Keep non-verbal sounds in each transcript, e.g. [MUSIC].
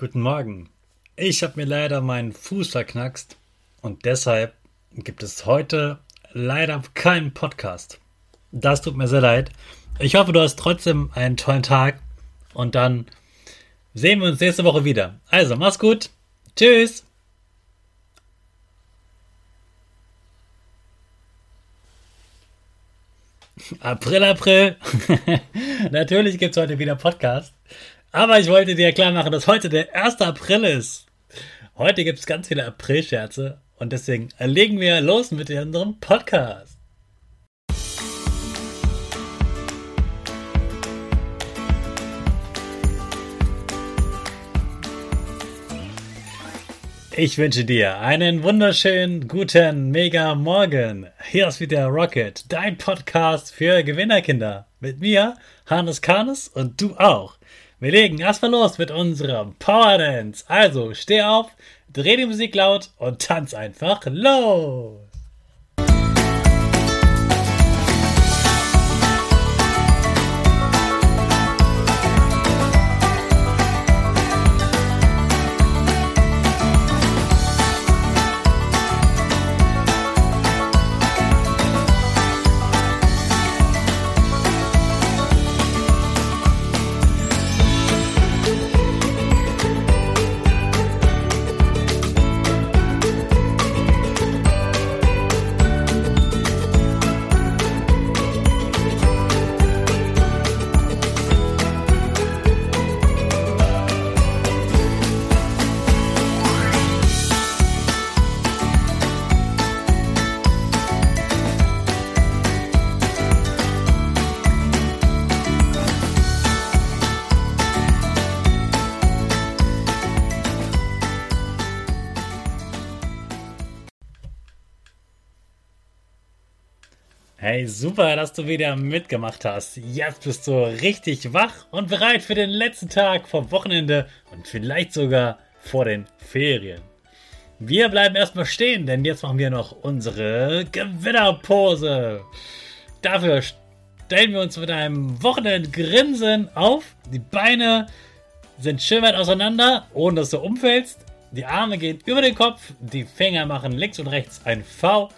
Guten Morgen. Ich habe mir leider meinen Fuß verknackst und deshalb gibt es heute leider keinen Podcast. Das tut mir sehr leid. Ich hoffe, du hast trotzdem einen tollen Tag und dann sehen wir uns nächste Woche wieder. Also, mach's gut. Tschüss. April, April. [LAUGHS] Natürlich gibt's heute wieder Podcast. Aber ich wollte dir klar machen, dass heute der 1. April ist. Heute gibt es ganz viele April-Scherze und deswegen legen wir los mit unserem Podcast. Ich wünsche dir einen wunderschönen guten Mega Morgen. Hier ist wieder Rocket, dein Podcast für Gewinnerkinder. Mit mir, Hannes Karnes und du auch. Wir legen erstmal los mit unserem Power Dance. Also steh auf, dreh die Musik laut und tanz einfach los. Hey, super, dass du wieder mitgemacht hast. Jetzt bist du richtig wach und bereit für den letzten Tag vom Wochenende und vielleicht sogar vor den Ferien. Wir bleiben erstmal stehen, denn jetzt machen wir noch unsere Gewinnerpose. Dafür stellen wir uns mit einem Wochenendgrinsen auf. Die Beine sind schön weit auseinander, ohne dass du umfällst. Die Arme gehen über den Kopf, die Finger machen links und rechts ein V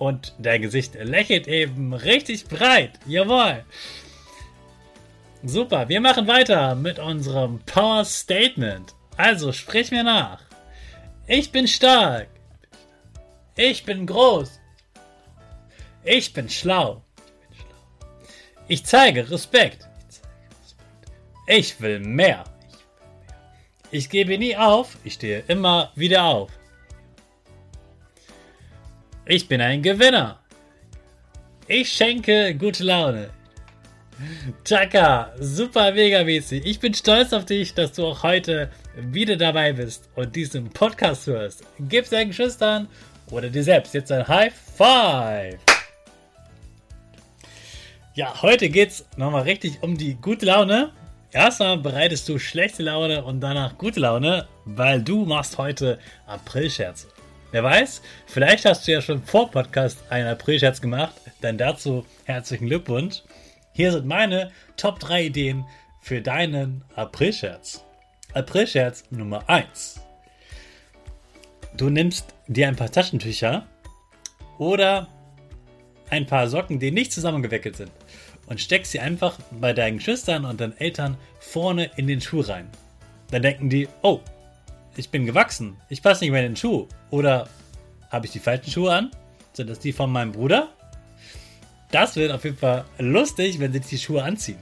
und dein Gesicht lächelt eben richtig breit. Jawohl. Super, wir machen weiter mit unserem Power Statement. Also sprich mir nach. Ich bin stark. Ich bin groß. Ich bin schlau. Ich zeige Respekt. Ich will mehr. Ich gebe nie auf. Ich stehe immer wieder auf. Ich bin ein Gewinner. Ich schenke gute Laune. Chaka, super mega mäßig. Ich bin stolz auf dich, dass du auch heute wieder dabei bist und diesen Podcast hörst. Gib deinen Geschwistern oder dir selbst jetzt ein High Five. Ja, heute geht's nochmal richtig um die gute Laune. Erstmal bereitest du schlechte Laune und danach gute Laune, weil du machst heute Aprilscherze. Wer weiß, vielleicht hast du ja schon vor Podcast einen April-Scherz gemacht, dann dazu herzlichen Glückwunsch. Hier sind meine Top 3 Ideen für deinen April-Scherz. April-Scherz Nummer 1. Du nimmst dir ein paar Taschentücher oder ein paar Socken, die nicht zusammengewickelt sind und steckst sie einfach bei deinen Geschwistern und deinen Eltern vorne in den Schuh rein. Dann denken die, oh, ich bin gewachsen, ich passe nicht mehr in den Schuh. Oder habe ich die falschen Schuhe an? Sind das die von meinem Bruder? Das wird auf jeden Fall lustig, wenn sie die Schuhe anziehen.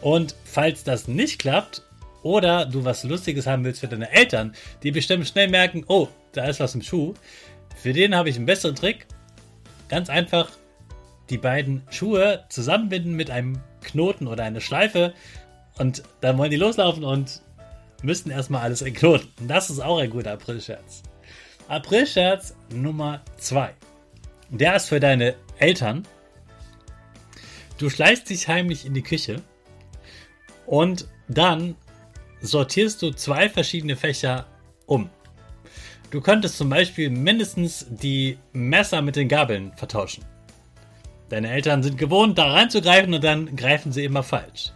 Und falls das nicht klappt oder du was Lustiges haben willst für deine Eltern, die bestimmt schnell merken, oh, da ist was im Schuh, für den habe ich einen besseren Trick. Ganz einfach die beiden Schuhe zusammenbinden mit einem Knoten oder einer Schleife und dann wollen die loslaufen und müssten erstmal alles entknoten. Das ist auch ein guter April-Scherz. April-Scherz Nummer 2. Der ist für deine Eltern. Du schleichst dich heimlich in die Küche und dann sortierst du zwei verschiedene Fächer um. Du könntest zum Beispiel mindestens die Messer mit den Gabeln vertauschen. Deine Eltern sind gewohnt, da reinzugreifen und dann greifen sie immer falsch.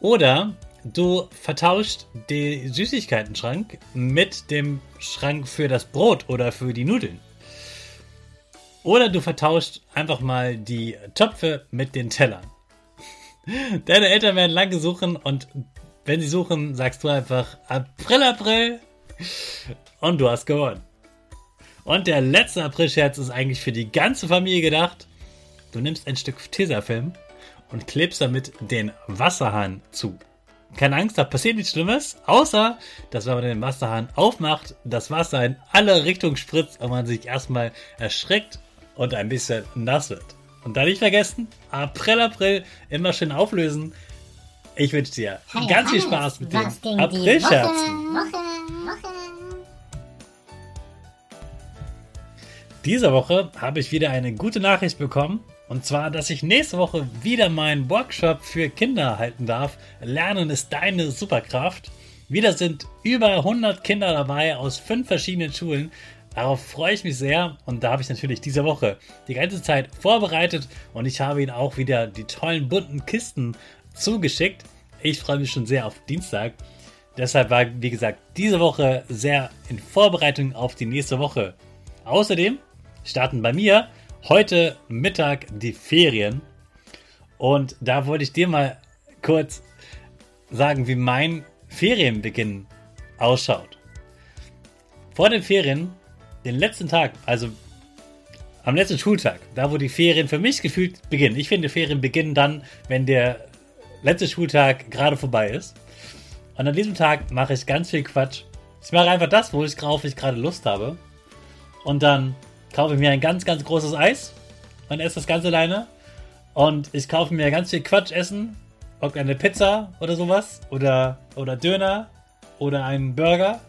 Oder du vertauscht den Süßigkeiten-Schrank mit dem Schrank für das Brot oder für die Nudeln. Oder du vertauscht einfach mal die Töpfe mit den Tellern. [LAUGHS] Deine Eltern werden lange suchen und wenn sie suchen, sagst du einfach April, April und du hast gewonnen. Und der letzte April-Scherz ist eigentlich für die ganze Familie gedacht. Du nimmst ein Stück Tesafilm und klebst damit den Wasserhahn zu. Keine Angst, da passiert nichts Schlimmes, außer, dass wenn man den Wasserhahn aufmacht, das Wasser in alle Richtungen spritzt und man sich erstmal erschreckt und ein bisschen nass wird. Und da nicht vergessen, April, April, immer schön auflösen. Ich wünsche dir hey, ganz viel Spaß mit den April-Scherzen. Diese Woche habe ich wieder eine gute Nachricht bekommen. Und zwar, dass ich nächste Woche wieder meinen Workshop für Kinder halten darf. Lernen ist deine Superkraft. Wieder sind über 100 Kinder dabei aus fünf verschiedenen Schulen. Darauf freue ich mich sehr und da habe ich natürlich diese Woche die ganze Zeit vorbereitet und ich habe Ihnen auch wieder die tollen bunten Kisten zugeschickt. Ich freue mich schon sehr auf Dienstag. Deshalb war, wie gesagt, diese Woche sehr in Vorbereitung auf die nächste Woche. Außerdem starten bei mir heute Mittag die Ferien. Und da wollte ich dir mal kurz sagen, wie mein Ferienbeginn ausschaut. Vor den Ferien, den letzten Tag, also am letzten Schultag, da wo die Ferien für mich gefühlt beginnen. Ich finde, Ferien beginnen dann, wenn der letzte Schultag gerade vorbei ist. Und an diesem Tag mache ich ganz viel Quatsch. Ich mache einfach das, worauf ich gerade Lust habe. Und dann kaufe mir ein ganz, ganz großes Eis und esse das ganz alleine. Und ich kaufe mir ganz viel Quatsch essen. Eine Pizza oder sowas. Oder, oder Döner. Oder einen Burger.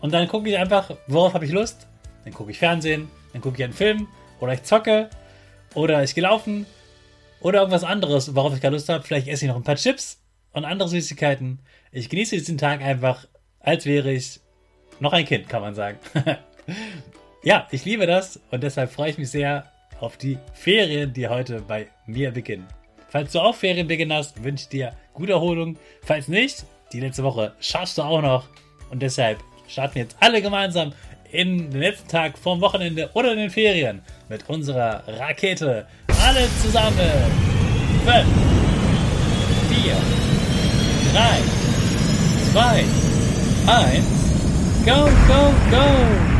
Und dann gucke ich einfach, worauf habe ich Lust. Dann gucke ich Fernsehen. Dann gucke ich einen Film. Oder ich zocke. Oder ich gehe laufen. Oder irgendwas anderes, worauf ich keine Lust habe. Vielleicht esse ich noch ein paar Chips und andere Süßigkeiten. Ich genieße diesen Tag einfach, als wäre ich noch ein Kind, kann man sagen. [LAUGHS] ja, ich liebe das und deshalb freue ich mich sehr auf die Ferien, die heute bei mir beginnen. Falls du auch Ferienbeginn hast, wünsche ich dir gute Erholung. Falls nicht, die letzte Woche schaffst du auch noch. Und deshalb starten wir jetzt alle gemeinsam in den letzten Tag vom Wochenende oder in den Ferien mit unserer Rakete. Alle zusammen. 5, 4, 3, 2, 1. Go, go, go!